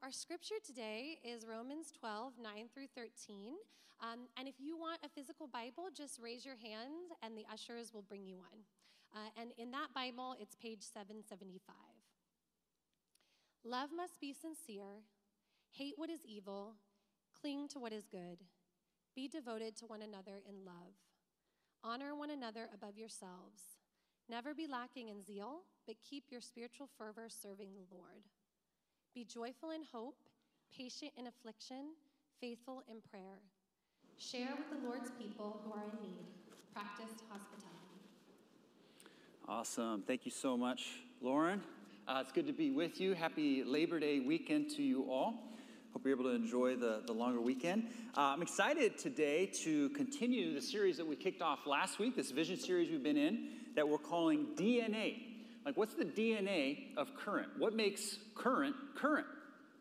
Our scripture today is Romans 12, 9 through 13. Um, and if you want a physical Bible, just raise your hand and the ushers will bring you one. Uh, and in that Bible, it's page 775. Love must be sincere, hate what is evil, cling to what is good, be devoted to one another in love, honor one another above yourselves. Never be lacking in zeal, but keep your spiritual fervor serving the Lord. Be joyful in hope, patient in affliction, faithful in prayer. Share with the Lord's people who are in need. Practice hospitality. Awesome. Thank you so much, Lauren. Uh, it's good to be with you. Happy Labor Day weekend to you all. Hope you're able to enjoy the, the longer weekend. Uh, I'm excited today to continue the series that we kicked off last week, this vision series we've been in that we're calling DNA. Like, what's the DNA of current? What makes current current?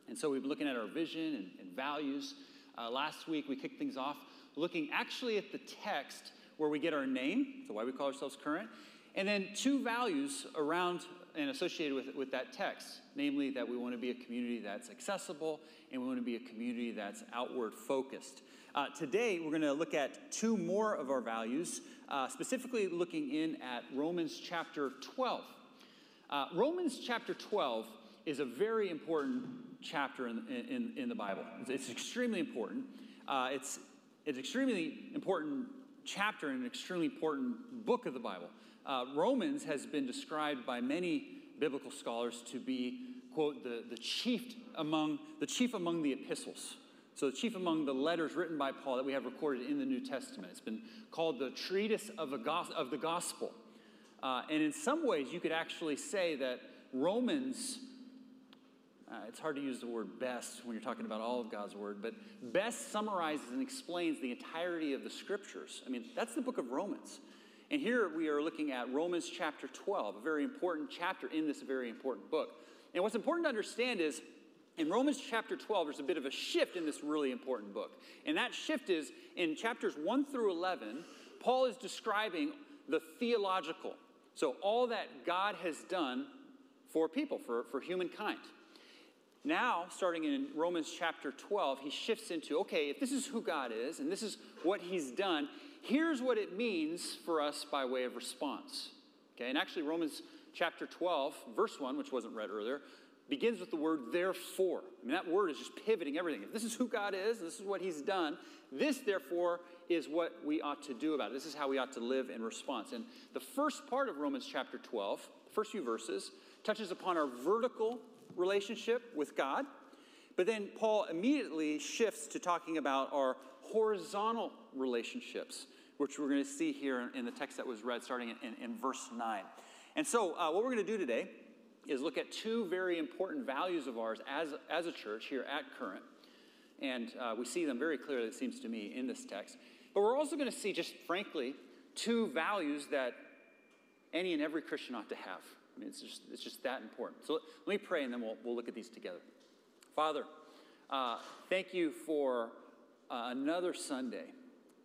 And so we've been looking at our vision and, and values. Uh, last week we kicked things off looking actually at the text where we get our name, so why we call ourselves current, and then two values around and associated with, with that text, namely that we want to be a community that's accessible and we want to be a community that's outward focused. Uh, today, we're going to look at two more of our values, uh, specifically looking in at Romans chapter 12. Uh, Romans chapter 12 is a very important chapter in, in, in the Bible. It's, it's extremely important. Uh, it's, it's extremely important chapter and an extremely important book of the Bible. Uh, Romans has been described by many biblical scholars to be, quote, the, the, chief among, the chief among the epistles. So, the chief among the letters written by Paul that we have recorded in the New Testament. It's been called the treatise of, a of the gospel. Uh, and in some ways, you could actually say that Romans, uh, it's hard to use the word best when you're talking about all of God's word, but best summarizes and explains the entirety of the scriptures. I mean, that's the book of Romans. And here we are looking at Romans chapter 12, a very important chapter in this very important book. And what's important to understand is in Romans chapter 12, there's a bit of a shift in this really important book. And that shift is in chapters 1 through 11, Paul is describing the theological, so, all that God has done for people, for, for humankind. Now, starting in Romans chapter 12, he shifts into okay, if this is who God is and this is what he's done, here's what it means for us by way of response. Okay, and actually, Romans chapter 12, verse 1, which wasn't read earlier, begins with the word therefore. I mean, that word is just pivoting everything. If this is who God is, this is what he's done, this, therefore, is what we ought to do about it. This is how we ought to live in response. And the first part of Romans chapter 12, the first few verses, touches upon our vertical relationship with God. But then Paul immediately shifts to talking about our horizontal relationships, which we're going to see here in the text that was read starting in, in, in verse 9. And so, uh, what we're going to do today is look at two very important values of ours as, as a church here at Current. And uh, we see them very clearly, it seems to me, in this text. But we're also going to see, just frankly, two values that any and every Christian ought to have. I mean, it's just, it's just that important. So let me pray and then we'll, we'll look at these together. Father, uh, thank you for uh, another Sunday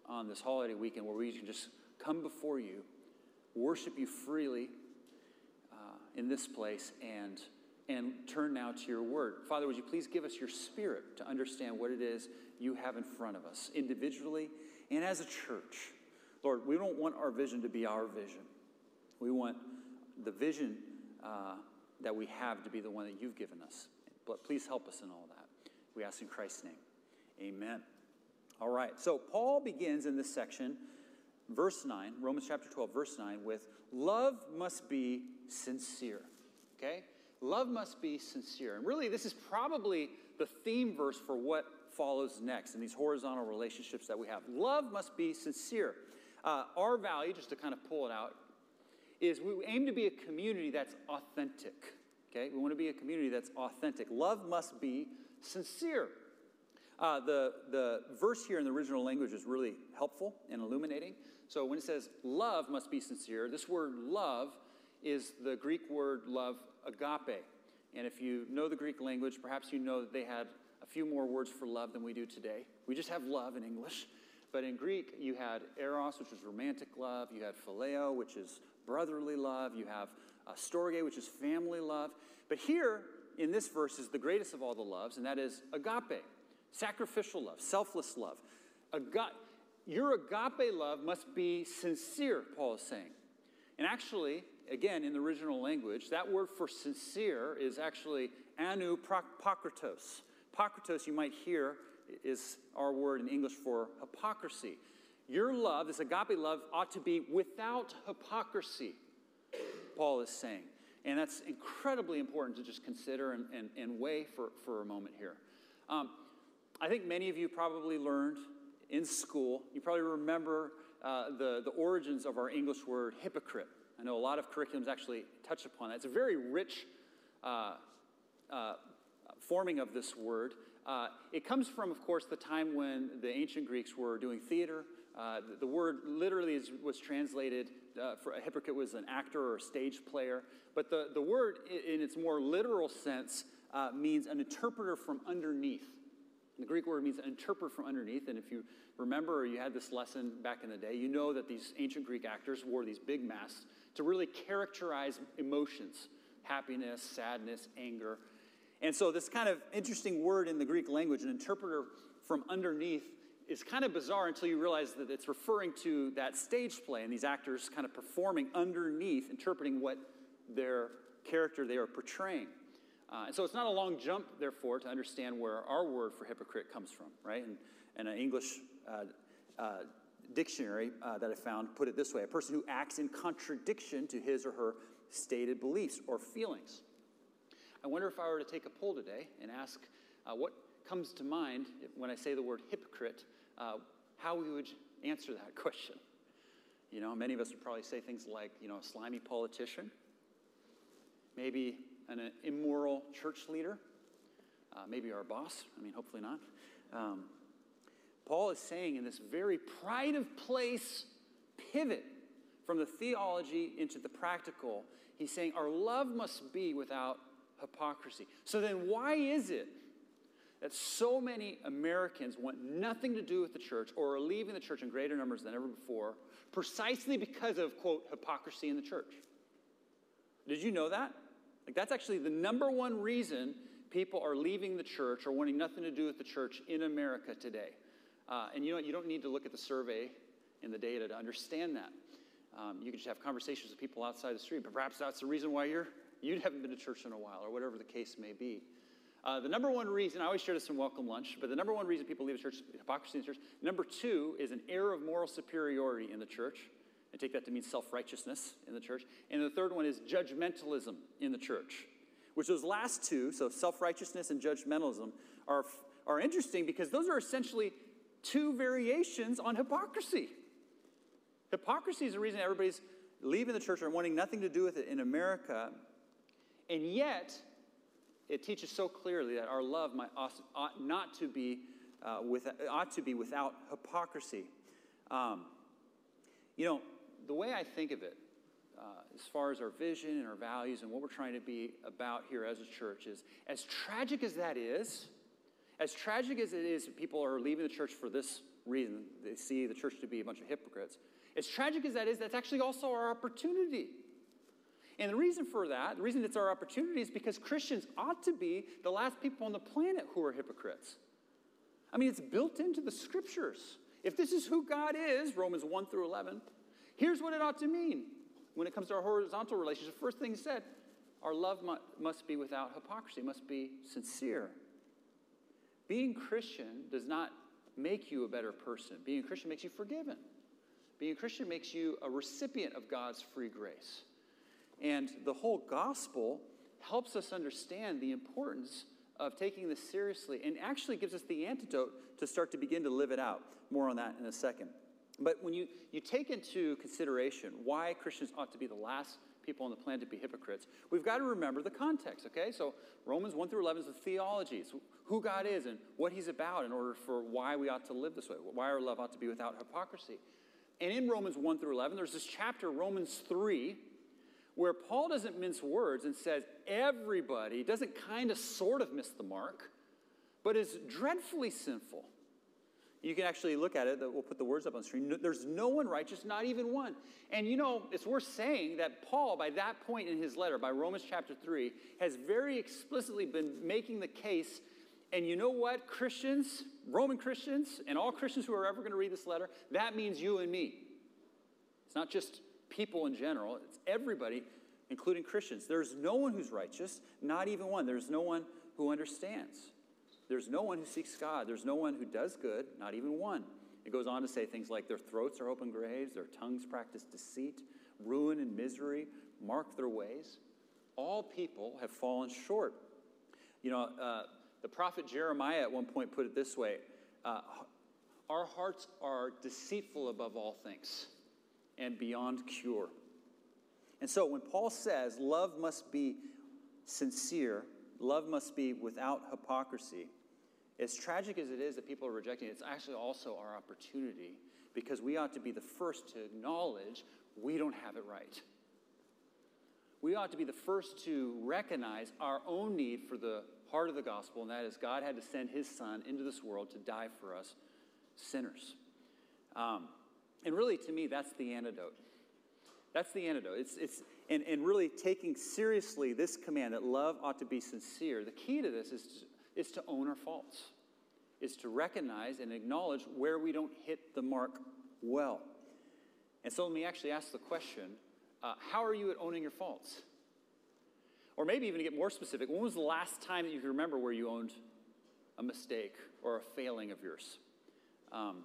on this holiday weekend where we can just come before you, worship you freely in this place, and, and turn now to your word. Father, would you please give us your spirit to understand what it is you have in front of us individually and as a church, Lord, we don't want our vision to be our vision. We want the vision uh, that we have to be the one that you've given us. But please help us in all that. We ask in Christ's name. Amen. All right. So Paul begins in this section, verse 9, Romans chapter 12, verse 9, with love must be sincere. Okay? Love must be sincere. And really, this is probably the theme verse for what follows next in these horizontal relationships that we have. Love must be sincere. Uh, our value, just to kind of pull it out, is we aim to be a community that's authentic. Okay? We want to be a community that's authentic. Love must be sincere. Uh, the, the verse here in the original language is really helpful and illuminating. So when it says love must be sincere, this word love is the Greek word love agape. And if you know the Greek language, perhaps you know that they had a few more words for love than we do today. We just have love in English. But in Greek, you had eros, which is romantic love. You had phileo, which is brotherly love. You have uh, storge, which is family love. But here, in this verse is the greatest of all the loves, and that is agape, sacrificial love, selfless love. Aga- your agape love must be sincere, Paul is saying. And actually, again, in the original language, that word for sincere is actually anu pakritos. Pakritos, you might hear, is our word in English for hypocrisy. Your love, this agape love, ought to be without hypocrisy, Paul is saying. And that's incredibly important to just consider and, and, and weigh for, for a moment here. Um, I think many of you probably learned in school, you probably remember uh, the, the origins of our English word hypocrite. I know a lot of curriculums actually touch upon that. It's a very rich uh, uh, forming of this word. Uh, it comes from, of course, the time when the ancient Greeks were doing theater. Uh, the, the, word literally is, was translated uh, for a hypocrite was an actor or a stage player. But the, the word, in its more literal sense, means an interpreter from underneath. The Greek word means an interpreter from underneath. And if you remember or you had this lesson back in the day, you know that these ancient Greek actors wore these big masks to really characterize emotions happiness, sadness, anger. And so, this kind of interesting word in the Greek language, an interpreter from underneath, is kind of bizarre until you realize that it's referring to that stage play and these actors kind of performing underneath, interpreting what their character they are portraying. Uh, and so it's not a long jump, therefore, to understand where our word for hypocrite comes from, right? And, and an English uh, uh, dictionary uh, that I found put it this way a person who acts in contradiction to his or her stated beliefs or feelings. I wonder if I were to take a poll today and ask uh, what comes to mind when I say the word hypocrite, uh, how we would answer that question. You know, many of us would probably say things like, you know, a slimy politician, maybe an immoral church leader, uh, maybe our boss. I mean, hopefully not. Um, Paul is saying in this very pride of place pivot from the theology into the practical, he's saying our love must be without hypocrisy. So then, why is it that so many Americans want nothing to do with the church or are leaving the church in greater numbers than ever before, precisely because of, quote, hypocrisy in the church? Did you know that? Like, that's actually the number one reason people are leaving the church or wanting nothing to do with the church in America today. Uh, and you know what? You don't need to look at the survey and the data to understand that. Um, you can just have conversations with people outside the street, but perhaps that's the reason why you're, you haven't been to church in a while, or whatever the case may be. Uh, the number one reason, I always share this in Welcome Lunch, but the number one reason people leave the church hypocrisy in the church. Number two is an air of moral superiority in the church. I take that to mean self righteousness in the church. And the third one is judgmentalism in the church, which those last two, so self righteousness and judgmentalism, are, are interesting because those are essentially two variations on hypocrisy. Hypocrisy is the reason everybody's leaving the church or wanting nothing to do with it in America. And yet, it teaches so clearly that our love might, ought not to be, uh, with, ought to be without hypocrisy. Um, you know, the way I think of it, uh, as far as our vision and our values and what we're trying to be about here as a church, is as tragic as that is, as tragic as it is, that people are leaving the church for this reason. They see the church to be a bunch of hypocrites. As tragic as that is, that's actually also our opportunity. And the reason for that, the reason it's our opportunity is because Christians ought to be the last people on the planet who are hypocrites. I mean, it's built into the scriptures. If this is who God is, Romans 1 through 11, here's what it ought to mean when it comes to our horizontal relationship. First thing said, our love must be without hypocrisy, must be sincere. Being Christian does not make you a better person. Being a Christian makes you forgiven. Being a Christian makes you a recipient of God's free grace. And the whole gospel helps us understand the importance of taking this seriously and actually gives us the antidote to start to begin to live it out. More on that in a second. But when you, you take into consideration why Christians ought to be the last people on the planet to be hypocrites, we've got to remember the context, okay? So Romans 1 through 11 is the theology. It's who God is and what he's about in order for why we ought to live this way, why our love ought to be without hypocrisy. And in Romans 1 through 11, there's this chapter, Romans 3, where Paul doesn't mince words and says everybody doesn't kind of sort of miss the mark, but is dreadfully sinful. You can actually look at it. We'll put the words up on the screen. There's no one righteous, not even one. And you know, it's worth saying that Paul, by that point in his letter, by Romans chapter 3, has very explicitly been making the case. And you know what, Christians, Roman Christians, and all Christians who are ever going to read this letter, that means you and me. It's not just people in general, it's everybody, including Christians. There's no one who's righteous, not even one. There's no one who understands. There's no one who seeks God. There's no one who does good, not even one. It goes on to say things like their throats are open graves, their tongues practice deceit, ruin and misery mark their ways. All people have fallen short. You know, uh, the prophet Jeremiah at one point put it this way uh, Our hearts are deceitful above all things and beyond cure. And so when Paul says love must be sincere, love must be without hypocrisy, as tragic as it is that people are rejecting it, it's actually also our opportunity because we ought to be the first to acknowledge we don't have it right. We ought to be the first to recognize our own need for the heart of the gospel, and that is God had to send his son into this world to die for us sinners. Um, and really, to me, that's the antidote. That's the antidote. It's, it's, and, and really taking seriously this command that love ought to be sincere. The key to this is is to own our faults, is to recognize and acknowledge where we don't hit the mark well. And so let me actually ask the question uh, how are you at owning your faults? Or maybe even to get more specific, when was the last time that you can remember where you owned a mistake or a failing of yours? Um,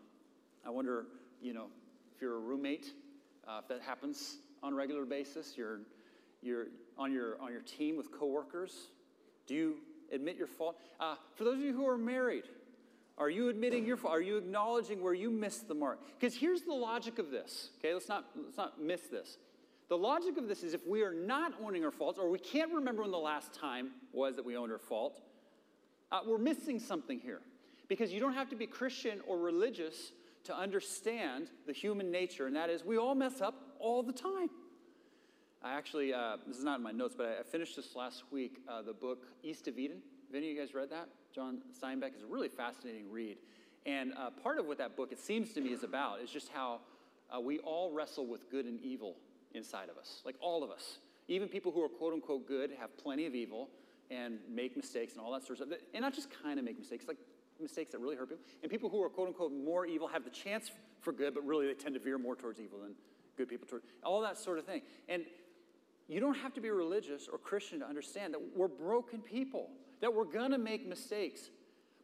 I wonder, you know, if you're a roommate, uh, if that happens on a regular basis, you're, you're on, your, on your team with coworkers, do you admit your fault. Uh, for those of you who are married, are you admitting your fault? Are you acknowledging where you missed the mark? Because here's the logic of this. Okay, let's not let's not miss this. The logic of this is if we are not owning our faults, or we can't remember when the last time was that we owned our fault, uh, we're missing something here. Because you don't have to be Christian or religious to understand the human nature, and that is we all mess up all the time. I actually, uh, this is not in my notes, but I, finished this last week, uh, the book East of Eden. Have any of you guys read that? John Steinbeck is a really fascinating read. And uh, part of what that book, it seems to me, is about is just how uh, we all wrestle with good and evil inside of us. Like all of us. Even people who are quote unquote good have plenty of evil and make mistakes and all that sort of stuff. And not just kind of make mistakes, like mistakes that really hurt people. And people who are quote unquote more evil have the chance for good, but really they tend to veer more towards evil than good people toward all that sort of thing. And you don't have to be religious or Christian to understand that we're broken people, that we're going to make mistakes.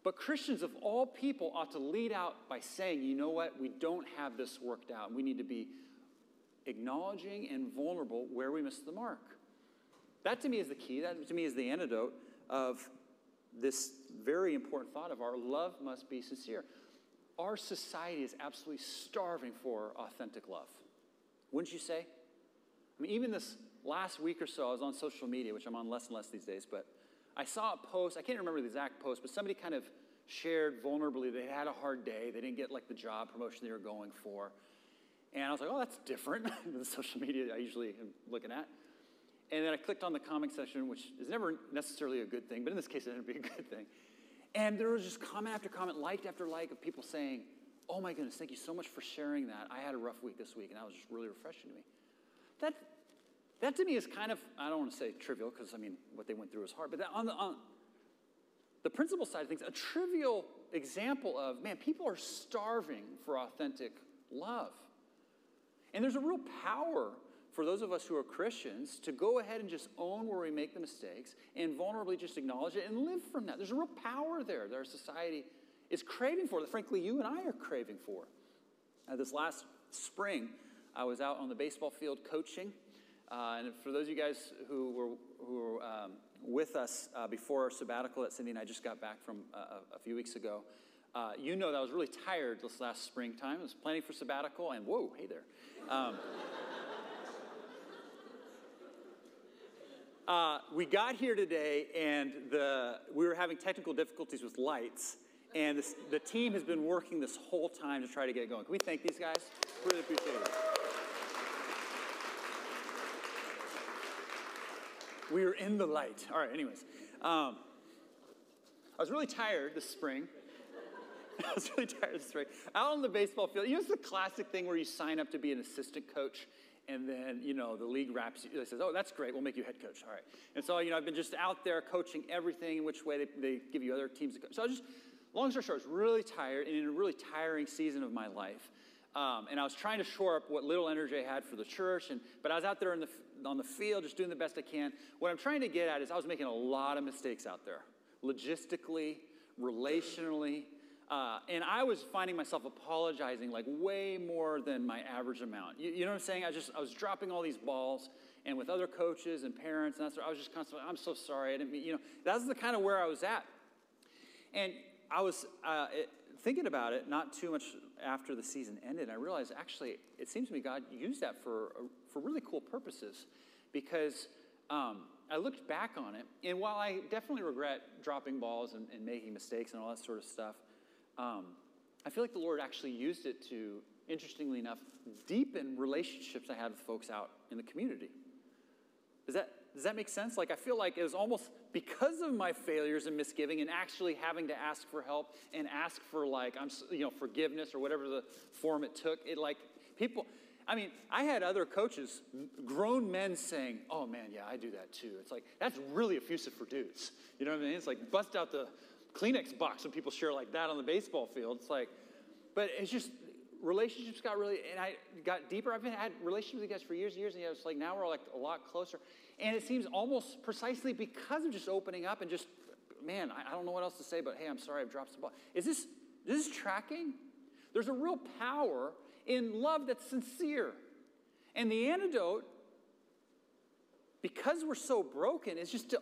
But Christians of all people ought to lead out by saying, you know what, we don't have this worked out. We need to be acknowledging and vulnerable where we miss the mark. That to me is the key. That to me is the antidote of this very important thought of our love must be sincere. Our society is absolutely starving for authentic love. Wouldn't you say? I mean, even this last week or so, I was on social media, which I'm on less and less these days, but I saw a post. I can't remember the exact post, but somebody kind of shared vulnerably they had a hard day. They didn't get like the job promotion they were going for. And I was like, oh, that's different than the social media I usually am looking at. And then I clicked on the comment section, which is never necessarily a good thing, but in this case, it ended up being a good thing. And there was just comment after comment, like after like, of people saying, oh my goodness, thank you so much for sharing that. I had a rough week this week, and that was just really refreshing to me. That, that to me is kind of, I don't want to say trivial because I mean, what they went through was hard, but on the, on the principle side of things, a trivial example of, man, people are starving for authentic love. And there's a real power for those of us who are Christians to go ahead and just own where we make the mistakes and vulnerably just acknowledge it and live from that. There's a real power there that our society is craving for, that frankly you and I are craving for. Uh, this last spring, I was out on the baseball field coaching uh, and for those of you guys who were, who were um, with us uh, before our sabbatical that Cindy and I just got back from uh, a few weeks ago, uh, you know that I was really tired this last springtime. I was planning for sabbatical, and whoa, hey there. Um, uh, we got here today, and the, we were having technical difficulties with lights, and this, the team has been working this whole time to try to get it going. Can we thank these guys? Really appreciate it. We were in the light. All right, anyways. Um, I was really tired this spring. I was really tired this spring. Out on the baseball field, you know, it's the classic thing where you sign up to be an assistant coach and then you know the league wraps you says oh that's great we'll make you head coach all right and so you know i've been just out there coaching everything in which way they, they give you other teams to coach. so i was just long story short i was really tired and in a really tiring season of my life um, and i was trying to shore up what little energy i had for the church and but i was out there in the, on the field just doing the best i can what i'm trying to get at is i was making a lot of mistakes out there logistically relationally uh, and I was finding myself apologizing like way more than my average amount. You, you, know what I'm saying? I just I was dropping all these balls, and with other coaches and parents, and that's I was just constantly, I'm so sorry. I didn't mean, you know, that's the kind of where I was at. And I was uh, it, thinking about it not too much after the season ended. I realized actually it seems to me God used that for for really cool purposes, because. Um, I looked back on it, and while I definitely regret dropping balls and, and making mistakes and all that sort of stuff, um, I feel like the Lord actually used it to, interestingly enough, deepen relationships I had with folks out in the community. Does that, does that make sense? Like, I feel like it was almost because of my failures and misgiving and actually having to ask for help and ask for, like, I'm, you know, forgiveness or whatever the form it took. It, like, people, I mean, I had other coaches, grown men saying, oh man, yeah, I do that too. It's like, that's really effusive for dudes. You know what I mean? It's like, bust out the, Kleenex box when people share like that on the baseball field. It's like, but it's just relationships got really, and I got deeper. I've been had relationships with guys for years and years, and it's like now we're like a lot closer. And it seems almost precisely because of just opening up and just, man, I, I don't know what else to say, but hey, I'm sorry I've dropped the ball. Is this, is this tracking? There's a real power in love that's sincere. And the antidote, because we're so broken, is just to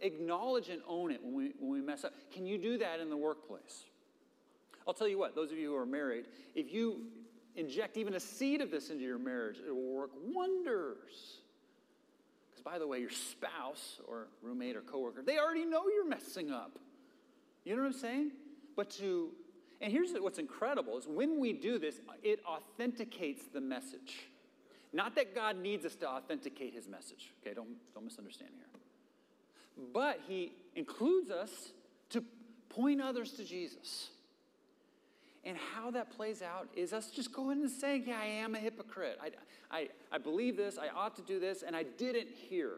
acknowledge and own it when we, when we mess up. Can you do that in the workplace? I'll tell you what, those of you who are married, if you inject even a seed of this into your marriage, it will work wonders. Because, by the way, your spouse or roommate or coworker, they already know you're messing up. You know what I'm saying? But to, and here's what's incredible is when we do this, it authenticates the message. Not that God needs us to authenticate his message. Okay, don't, don't misunderstand here but he includes us to point others to Jesus. And how that plays out is us just going and saying, Yeah, I am a hypocrite. I, I, I believe this, I ought to do this, and I didn't hear.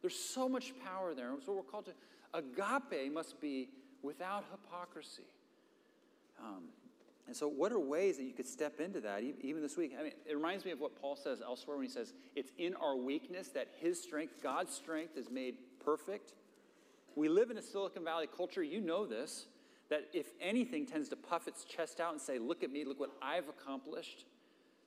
There's so much power there. So we're called to agape must be without hypocrisy. Um, and so, what are ways that you could step into that even this week? I mean, it reminds me of what Paul says elsewhere when he says, It's in our weakness that his strength, God's strength, is made perfect. We live in a Silicon Valley culture, you know this, that if anything tends to puff its chest out and say, Look at me, look what I've accomplished.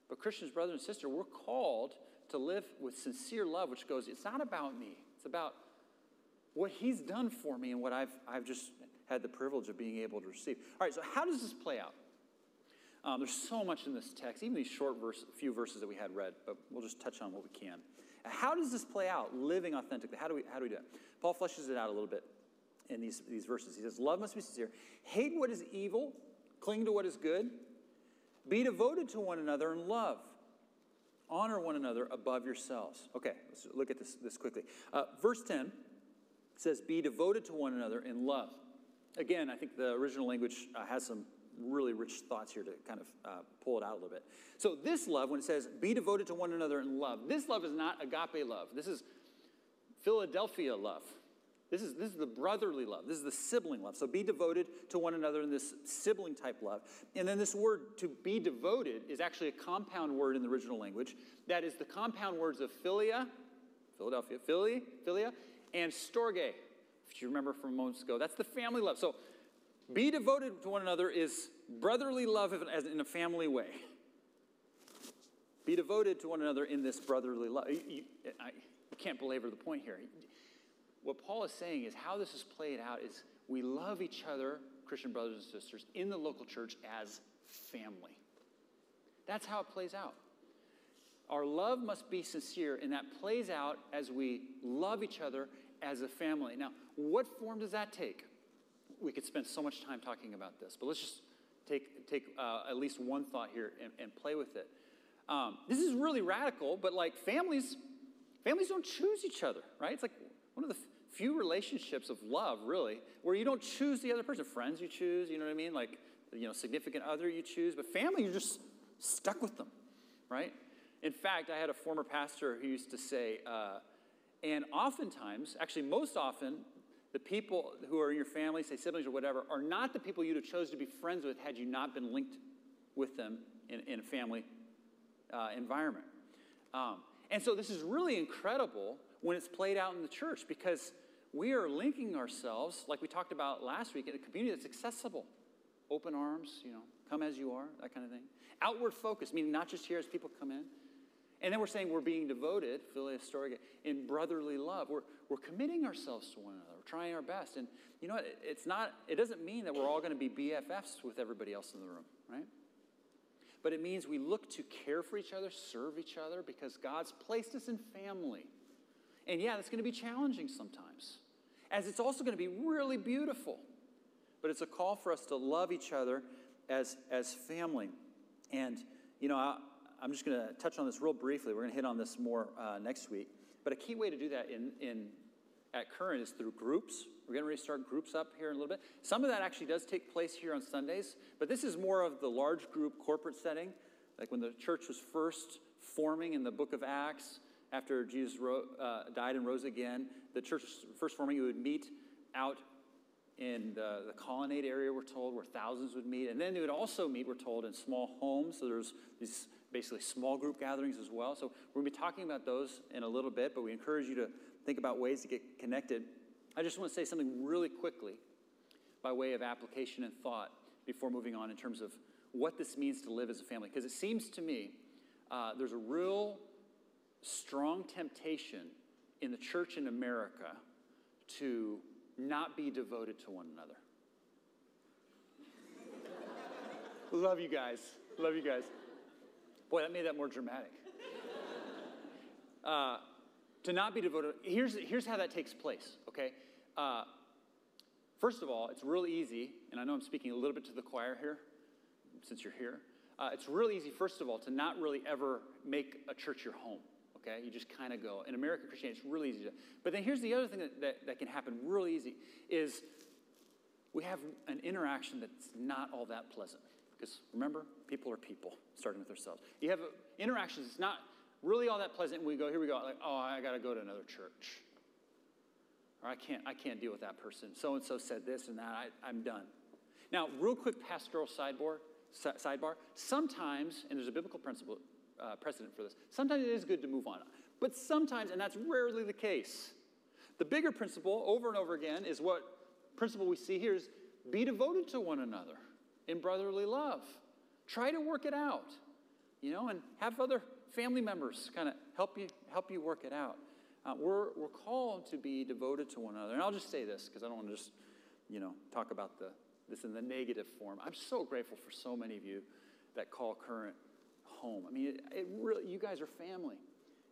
But, Christians, brother and sister, we're called to live with sincere love, which goes, It's not about me, it's about what He's done for me and what I've, I've just had the privilege of being able to receive. All right, so how does this play out? Um, there's so much in this text, even these short verse, few verses that we had read, but we'll just touch on what we can. How does this play out, living authentically? How do we, how do, we do it? Paul fleshes it out a little bit in these, these verses. He says, Love must be sincere. Hate what is evil, cling to what is good, be devoted to one another in love. Honor one another above yourselves. Okay, let's look at this, this quickly. Uh, verse 10 says, Be devoted to one another in love. Again, I think the original language uh, has some really rich thoughts here to kind of uh, pull it out a little bit. So, this love, when it says be devoted to one another in love, this love is not agape love. This is Philadelphia love. This is, this is the brotherly love. This is the sibling love. So, be devoted to one another in this sibling type love. And then, this word to be devoted is actually a compound word in the original language. That is the compound words of philia, Philadelphia, philia, philia, and storge, if you remember from moments ago. That's the family love. So, be devoted to one another is brotherly love in a family way. Be devoted to one another in this brotherly love. You, you, I, you can't belabor the point here. What Paul is saying is how this is played out is we love each other, Christian brothers and sisters, in the local church as family. That's how it plays out. Our love must be sincere, and that plays out as we love each other as a family. Now, what form does that take? we could spend so much time talking about this, but let's just take, take uh, at least one thought here and, and play with it. Um, this is really radical, but like families, families don't choose each other, right? It's like one of the few relationships of love, really, where you don't choose the other person. Friends you choose, you know what I mean? Like, you know, significant other you choose, but family, you're just stuck with them, right? In fact, I had a former pastor who used to say, uh, and oftentimes, actually, most often, the people who are in your family, say siblings or whatever, are not the people you'd have chose to be friends with had you not been linked with them in, in a family uh, environment. Um, and so this is really incredible when it's played out in the church because we are linking ourselves, like we talked about last week, in a community that's accessible. Open arms, you know, come as you are, that kind of thing. Outward focus, meaning not just here as people come in. And then we're saying we're being devoted, Philia Historica, in brotherly love. We're, we're committing ourselves to one another. We're trying our best. And you know what? It's not, it doesn't mean that we're all going to be BFFs with everybody else in the room, right? But it means we look to care for each other, serve each other, because God's placed us in family. And yeah, that's going to be challenging sometimes, as it's also going to be really beautiful. But it's a call for us to love each other as, as family. And, you know, I, am just going to touch on this real briefly. We're going to hit on this more uh, next week. But a key way to do that in, in, at Current is through groups. We're going to start groups up here in a little bit. Some of that actually does take place here on Sundays, but this is more of the large group corporate setting, like when the church was first forming in the book of Acts after Jesus uh, died and rose again, the church first forming, you would meet out in the, the, colonnade area, we're told, where thousands would meet. And then they would also meet, we're told, in small homes. So there's these basically small group gatherings as well. So we're going to be talking about those in a little bit, but we encourage you to think about ways to get connected. I just want to say something really quickly by way of application and thought before moving on in terms of what this means to live as a family. Because it seems to me uh, there's a real strong temptation in the church in America to not be devoted to one another. Love you guys. Love you guys. Boy, that made that more dramatic. Uh, to not be devoted, here's, here's how that takes place, okay? Uh, first of all, it's real easy, and I know I'm speaking a little bit to the choir here, since you're here. Uh, it's real easy, first of all, to not really ever make a church your home okay? You just kind of go. In American Christianity, it's really easy to. But then here's the other thing that, that, that can happen really easy is we have an interaction that's not all that pleasant. Because remember, people are people, starting with ourselves. You have interactions it's not really all that pleasant, we go, here we go, like, oh, I got to go to another church. Or I can't, I can't deal with that person. So and so said this and that. I, I'm done. Now, real quick pastoral sidebar. Sidebar. Sometimes, and there's a biblical principle uh, precedent for this. Sometimes it is good to move on, but sometimes, and that's rarely the case. The bigger principle, over and over again, is what principle we see here is be devoted to one another in brotherly love. Try to work it out, you know, and have other family members kind of help you help you work it out. Uh, we're, we're called to be devoted to one another. And I'll just say this because I don't want to just, you know, talk about the, this in the negative form. I'm so grateful for so many of you that call current home. I mean, it, it really, you guys are family.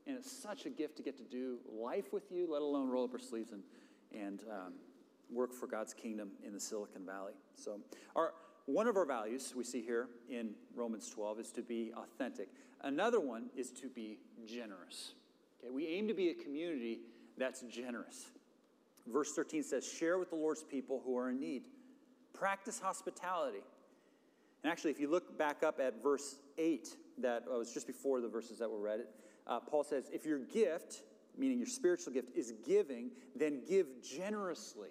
And it's such a gift to get to do life with you, let alone roll up our sleeves and, and um, work for God's kingdom in the Silicon Valley. So, our, one of our values we see here in Romans 12 is to be authentic. Another one is to be generous. Okay, we aim to be a community that's generous. Verse 13 says, Share with the Lord's people who are in need, practice hospitality. And actually, if you look back up at verse 8, that was just before the verses that were read. Uh, Paul says, If your gift, meaning your spiritual gift, is giving, then give generously.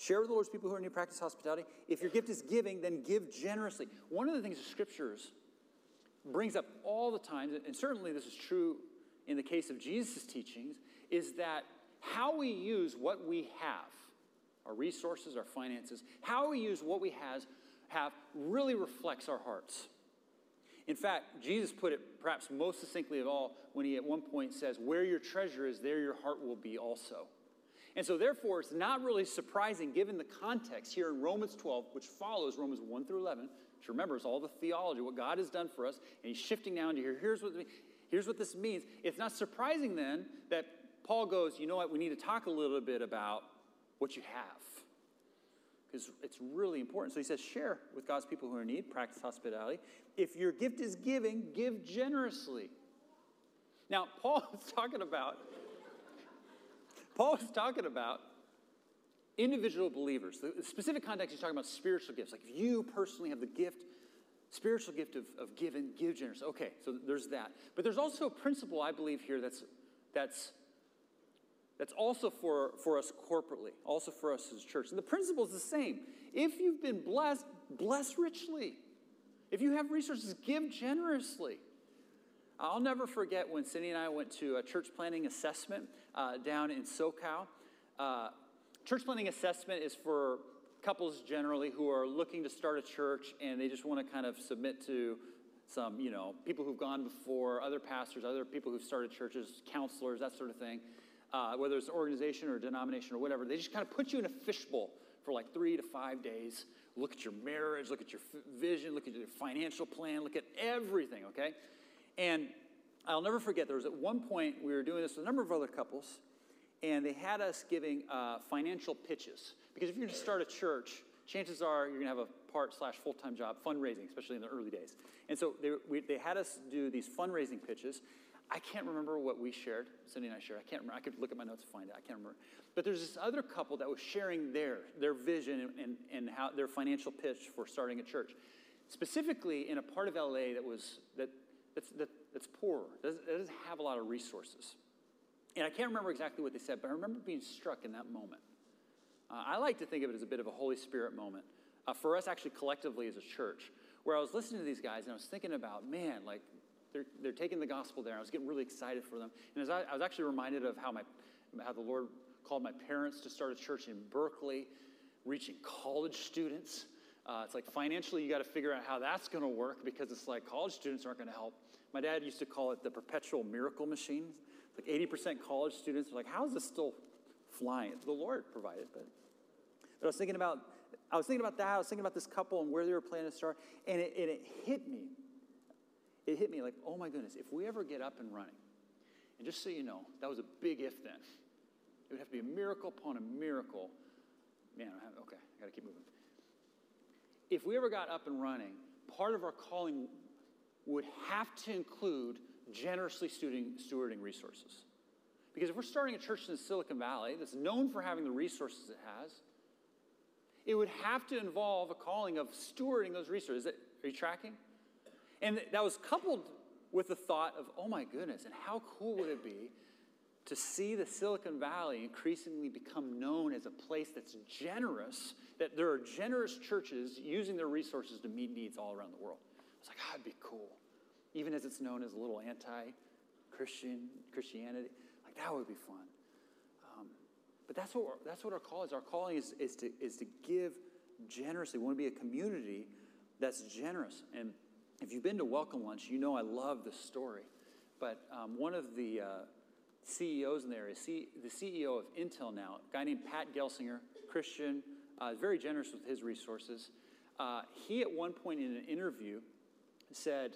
Share with the Lord's people who are in your practice hospitality. If your gift is giving, then give generously. One of the things the scriptures brings up all the time, and certainly this is true in the case of Jesus' teachings, is that how we use what we have, our resources, our finances, how we use what we has, have really reflects our hearts. In fact, Jesus put it perhaps most succinctly of all when he at one point says, Where your treasure is, there your heart will be also. And so, therefore, it's not really surprising given the context here in Romans 12, which follows Romans 1 through 11, which remembers all the theology, what God has done for us, and he's shifting down to here. Here's what, here's what this means. It's not surprising then that Paul goes, You know what? We need to talk a little bit about what you have because it's really important. So he says, share with God's people who are in need, practice hospitality. If your gift is giving, give generously. Now, Paul is talking about Paul is talking about individual believers. The specific context, he's talking about spiritual gifts. Like if you personally have the gift, spiritual gift of, of giving, give generously. Okay, so there's that. But there's also a principle, I believe, here that's, that's, that's also for, for us corporately, also for us as a church. And the principle is the same. If you've been blessed, bless richly. If you have resources, give generously. I'll never forget when Cindy and I went to a church planting assessment uh, down in SoCal. Uh, church planting assessment is for couples generally who are looking to start a church and they just want to kind of submit to some, you know, people who've gone before, other pastors, other people who've started churches, counselors, that sort of thing. Uh, whether it's an organization or a denomination or whatever, they just kind of put you in a fishbowl for like three to five days. Look at your marriage, look at your f- vision, look at your financial plan, look at everything, okay? And I'll never forget, there was at one point, we were doing this with a number of other couples, and they had us giving uh, financial pitches. Because if you're going to start a church, chances are you're going to have a part slash full time job fundraising, especially in the early days. And so they, we, they had us do these fundraising pitches. I can't remember what we shared, Cindy and I shared. I can't remember. I could look at my notes and find it. I can't remember. But there's this other couple that was sharing their, their vision and, and, and how their financial pitch for starting a church. Specifically in a part of LA that was that that's, that, that's poorer, that doesn't, that doesn't have a lot of resources. And I can't remember exactly what they said, but I remember being struck in that moment. Uh, I like to think of it as a bit of a Holy Spirit moment uh, for us, actually, collectively as a church, where I was listening to these guys and I was thinking about, man, like they're, they're taking the gospel there. I was getting really excited for them. And as I, I was actually reminded of how, my, how the Lord called my parents to start a church in Berkeley, reaching college students. Uh, it's like financially, you got to figure out how that's going to work because it's like college students aren't going to help. My dad used to call it the perpetual miracle machine. Like 80% college students are like, how is this still flying? The Lord provided, but, but I was thinking about I was thinking about that. I was thinking about this couple and where they were planning to start, and it, and it hit me. It hit me like, oh my goodness, if we ever get up and running, and just so you know, that was a big if then. It would have to be a miracle upon a miracle. Man, okay, I got to keep moving. If we ever got up and running, part of our calling would have to include generously stewarding, resources. Because if we're starting a church in Silicon Valley that's known for having the resources it has, it would have to involve a calling of stewarding those resources. Are you tracking? And that was coupled with the thought of, oh my goodness, and how cool would it be to see the Silicon Valley increasingly become known as a place that's generous, that there are generous churches using their resources to meet needs all around the world. It's like, oh, it'd be cool. Even as it's known as a little anti-Christian Christianity, like that would be fun. Um, but that's what that's what our call is. Our calling is, is to is to give generously. We want to be a community that's generous. And if you've been to Welcome Lunch, you know I love this story. But um, one of the uh, CEOs in there is C- the CEO of Intel now, a guy named Pat Gelsinger, Christian, uh, very generous with his resources. Uh, he, at one point in an interview, said,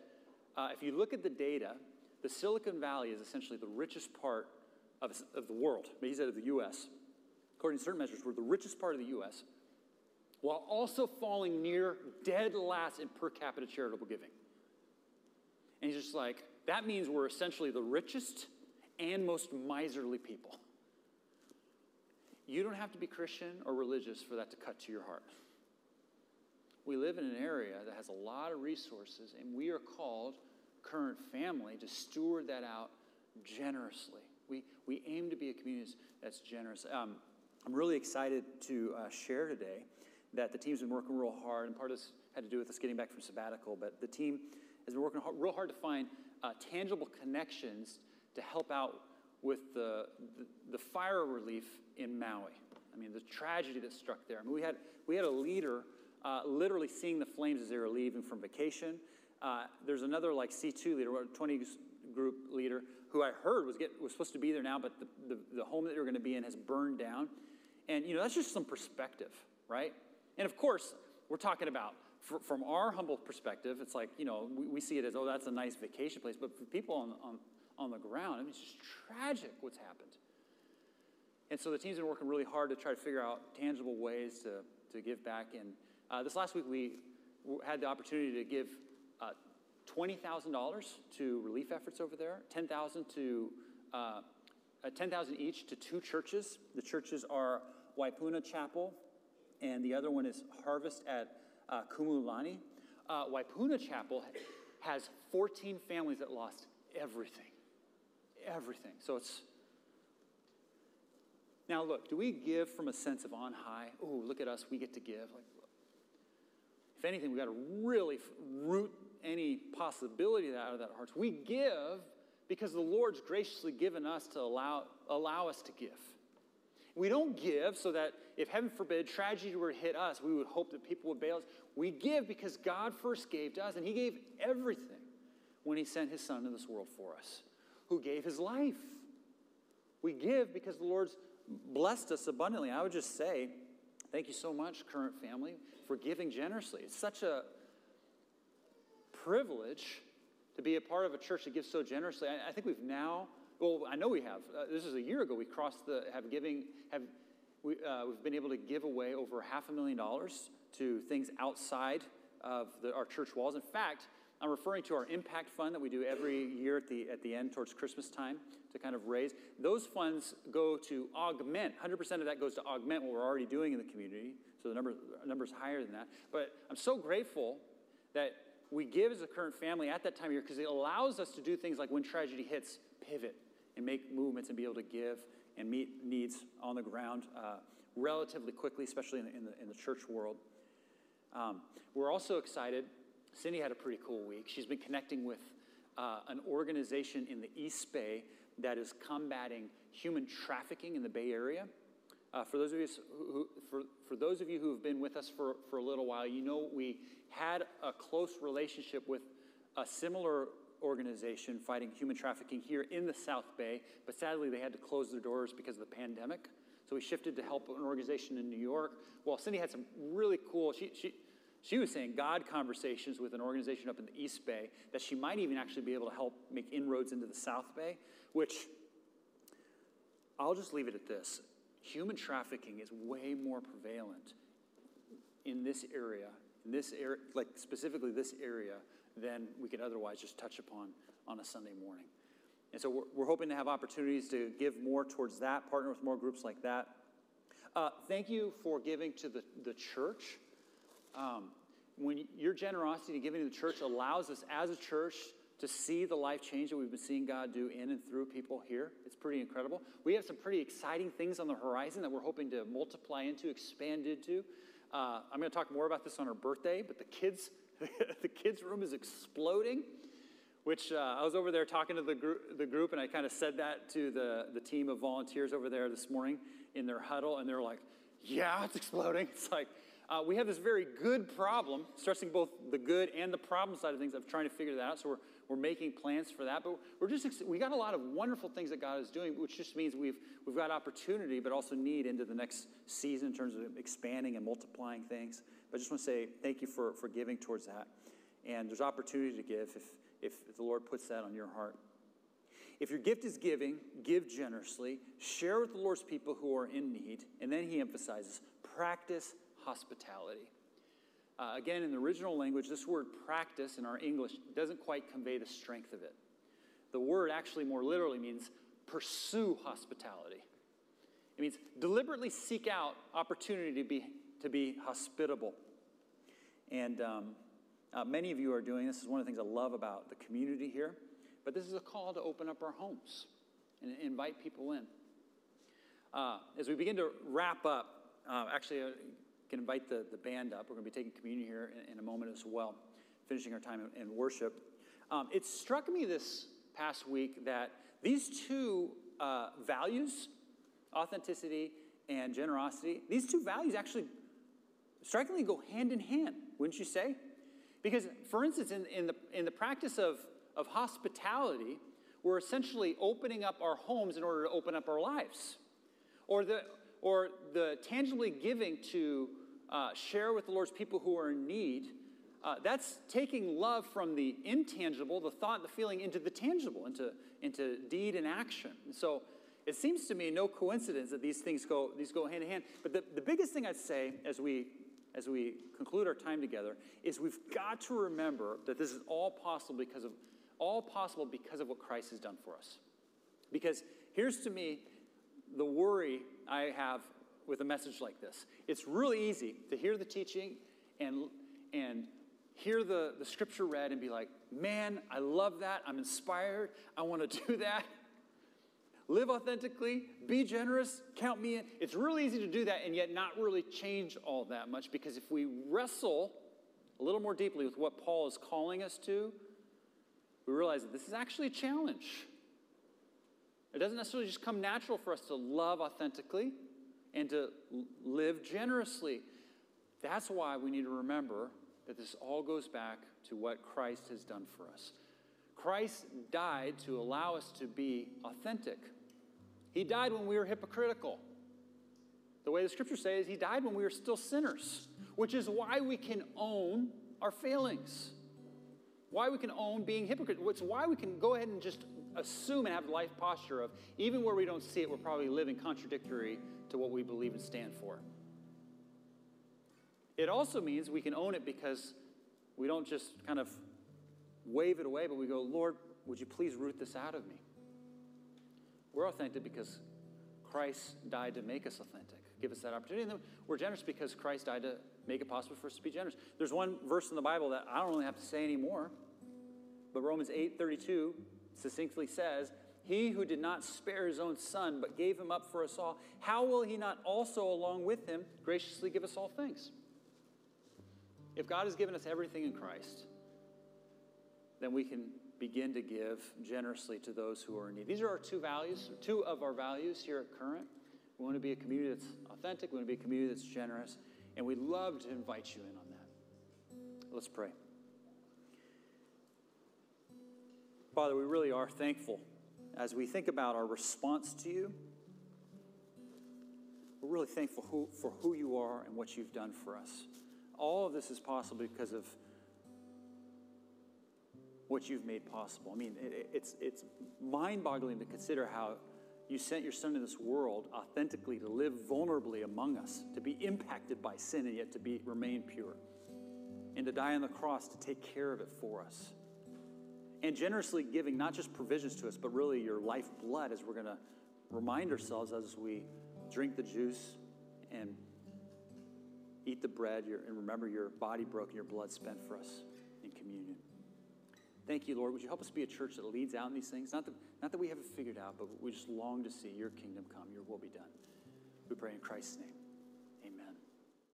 uh, if you look at the data, the Silicon Valley is essentially the richest part of, of the world. He said of the US. According to certain measures, we're the richest part of the US, while also falling near dead last in per capita charitable giving. And he's just like, that means we're essentially the richest and most miserly people. You don't have to be Christian or religious for that to cut to your heart. We live in an area that has a lot of resources, and we are called, current family, to steward that out generously. We, we aim to be a community that's generous. Um, I'm really excited to uh, share today that the team's been working real hard, and part of this had to do with us getting back from sabbatical, but the team has been working real hard to find uh, tangible connections to help out with the, the, the, fire relief in Maui. I mean, the tragedy that struck there. I mean, we had, we had a leader uh, literally seeing the flames as they were leaving from vacation. Uh, there's another like C2 leader, 20 group leader, who I heard was, get, was supposed to be there now, but the, the, the home that they were going to be in has burned down. And, you know, that's just some perspective, right? And of course, we're talking about from our humble perspective, it's like, you know, we, we, see it as, oh, that's a nice vacation place. But for people on, on, on the ground, I mean, it's just tragic what's happened. And so the team's been working really hard to try to figure out tangible ways to, to give back. And uh, this last week, we had the opportunity to give uh, $20,000 to relief efforts over there, 10000 to uh, uh, 10,000 each to two churches. The churches are Waipuna Chapel, and the other one is Harvest at uh, Kumulani. Uh, Waipuna Chapel has 14 families that lost everything. Everything. So it's. Now, look, do we give from a sense of on high? Oh, look at us, we get to give. Like, if anything, we've got to really root any possibility out of that hearts. We give because the Lord's graciously given us to allow, allow us to give. We don't give so that if heaven forbid tragedy were to hit us, we would hope that people would bail us. We give because God first gave to us, and He gave everything when He sent His Son into this world for us, who gave His life. We give because the Lord's blessed us abundantly. I would just say, thank you so much, current family, for giving generously. It's such a privilege to be a part of a church that gives so generously. I, I think we've now, well, I know we have. Uh, this is a year ago. We crossed the have giving have we, uh, we've been able to give away over half a million dollars to things outside of the, our church walls. In fact, I'm referring to our impact fund that we do every year at the, at the end towards Christmas time to kind of raise. Those funds go to augment, 100% of that goes to augment what we're already doing in the community. So the number, number is higher than that. But I'm so grateful that we give as a current family at that time of year because it allows us to do things like when tragedy hits, pivot and make movements and be able to give and meet needs on the ground uh, relatively quickly, especially in the, in the, in the church world. Um, we're also excited. Cindy had a pretty cool week. She's been connecting with uh, an organization in the East Bay that is combating human trafficking in the Bay Area. Uh, for, those of you who, for, for those of you who have been with us for, for a little while, you know we had a close relationship with a similar organization fighting human trafficking here in the South Bay, but sadly they had to close their doors because of the pandemic. So we shifted to help an organization in New York. Well, Cindy had some really cool, she, she, she was saying God conversations with an organization up in the East Bay that she might even actually be able to help make inroads into the South Bay, which I'll just leave it at this. Human trafficking is way more prevalent in this area, in this area, like specifically this area, than we could otherwise just touch upon on a Sunday morning. And so we're, we're hoping to have opportunities to give more towards that, partner with more groups like that. Uh, thank you for giving to the, the church. Um, when your generosity to giving to the church allows us as a church to see the life change that we've been seeing God do in and through people here. It's pretty incredible. We have some pretty exciting things on the horizon that we're hoping to multiply into, expand into. Uh, I'm going to talk more about this on our birthday, but the kids the kids' room is exploding, which uh, I was over there talking to the, gr- the group, and I kind of said that to the, the team of volunteers over there this morning in their huddle, and they're like, yeah, it's exploding. It's like, uh, we have this very good problem, stressing both the good and the problem side of things of trying to figure that out. So we're, we're making plans for that. But we're just, we got a lot of wonderful things that God is doing, which just means we've, we've got opportunity, but also need into the next season in terms of expanding and multiplying things. But I just want to say thank you for, for giving towards that. And there's opportunity to give if, if, if the Lord puts that on your heart. If your gift is giving, give generously, share with the Lord's people who are in need, and then he emphasizes practice hospitality. Uh, again, in the original language, this word practice in our English doesn't quite convey the strength of it. The word actually more literally means pursue hospitality. It means deliberately seek out opportunity to be, to be hospitable. And um, uh, many of you are doing this. is one of the things I love about the community here. But this is a call to open up our homes and invite people in. Uh, as we begin to wrap up, uh, actually, I can invite the, the band up. We're going to be taking communion here in, in a moment as well, finishing our time in, in worship. Um, it struck me this past week that these two uh, values, authenticity and generosity, these two values actually strikingly go hand in hand, wouldn't you say? Because, for instance, in, in, the, in the practice of, of hospitality, we're essentially opening up our homes in order to open up our lives. Or the, or the tangibly giving to uh, share with the Lord's people who are in need, uh, that's taking love from the intangible, the thought, the feeling, into the tangible, into, into deed and action. And so it seems to me no coincidence that these things go, these go hand in hand. But the, the biggest thing I'd say as we as we conclude our time together is we've got to remember that this is all possible because of all possible because of what Christ has done for us. Because Here's to me the worry I have with a message like this. It's really easy to hear the teaching and, and hear the, the scripture read and be like, man, I love that. I'm inspired. I want to do that. Live authentically, be generous, count me in. It's really easy to do that and yet not really change all that much because if we wrestle a little more deeply with what Paul is calling us to, we realize that this is actually a challenge. It doesn't necessarily just come natural for us to love authentically and to live generously. That's why we need to remember that this all goes back to what Christ has done for us. Christ died to allow us to be authentic. He died when we were hypocritical. The way the scriptures say is he died when we were still sinners, which is why we can own our failings. Why we can own being hypocrite. It's why we can go ahead and just assume and have the life posture of even where we don't see it, we're probably living contradictory to what we believe and stand for. It also means we can own it because we don't just kind of wave it away, but we go, Lord, would you please root this out of me? We're authentic because Christ died to make us authentic, give us that opportunity. And then we're generous because Christ died to make it possible for us to be generous. There's one verse in the Bible that I don't really have to say anymore, but Romans 8 32 succinctly says, He who did not spare his own son, but gave him up for us all, how will he not also, along with him, graciously give us all things? If God has given us everything in Christ, then we can begin to give generously to those who are in need. These are our two values, two of our values here at Current. We want to be a community that's authentic, we want to be a community that's generous, and we'd love to invite you in on that. Let's pray. Father, we really are thankful as we think about our response to you. We're really thankful who, for who you are and what you've done for us. All of this is possible because of what you've made possible. I mean, it, it's, it's mind boggling to consider how you sent your son to this world authentically to live vulnerably among us, to be impacted by sin and yet to be, remain pure, and to die on the cross to take care of it for us and generously giving not just provisions to us, but really your life blood as we're going to remind ourselves as we drink the juice and eat the bread and remember your body broken, your blood spent for us in communion. Thank you, Lord. Would you help us be a church that leads out in these things? Not that, not that we have it figured out, but we just long to see your kingdom come, your will be done. We pray in Christ's name.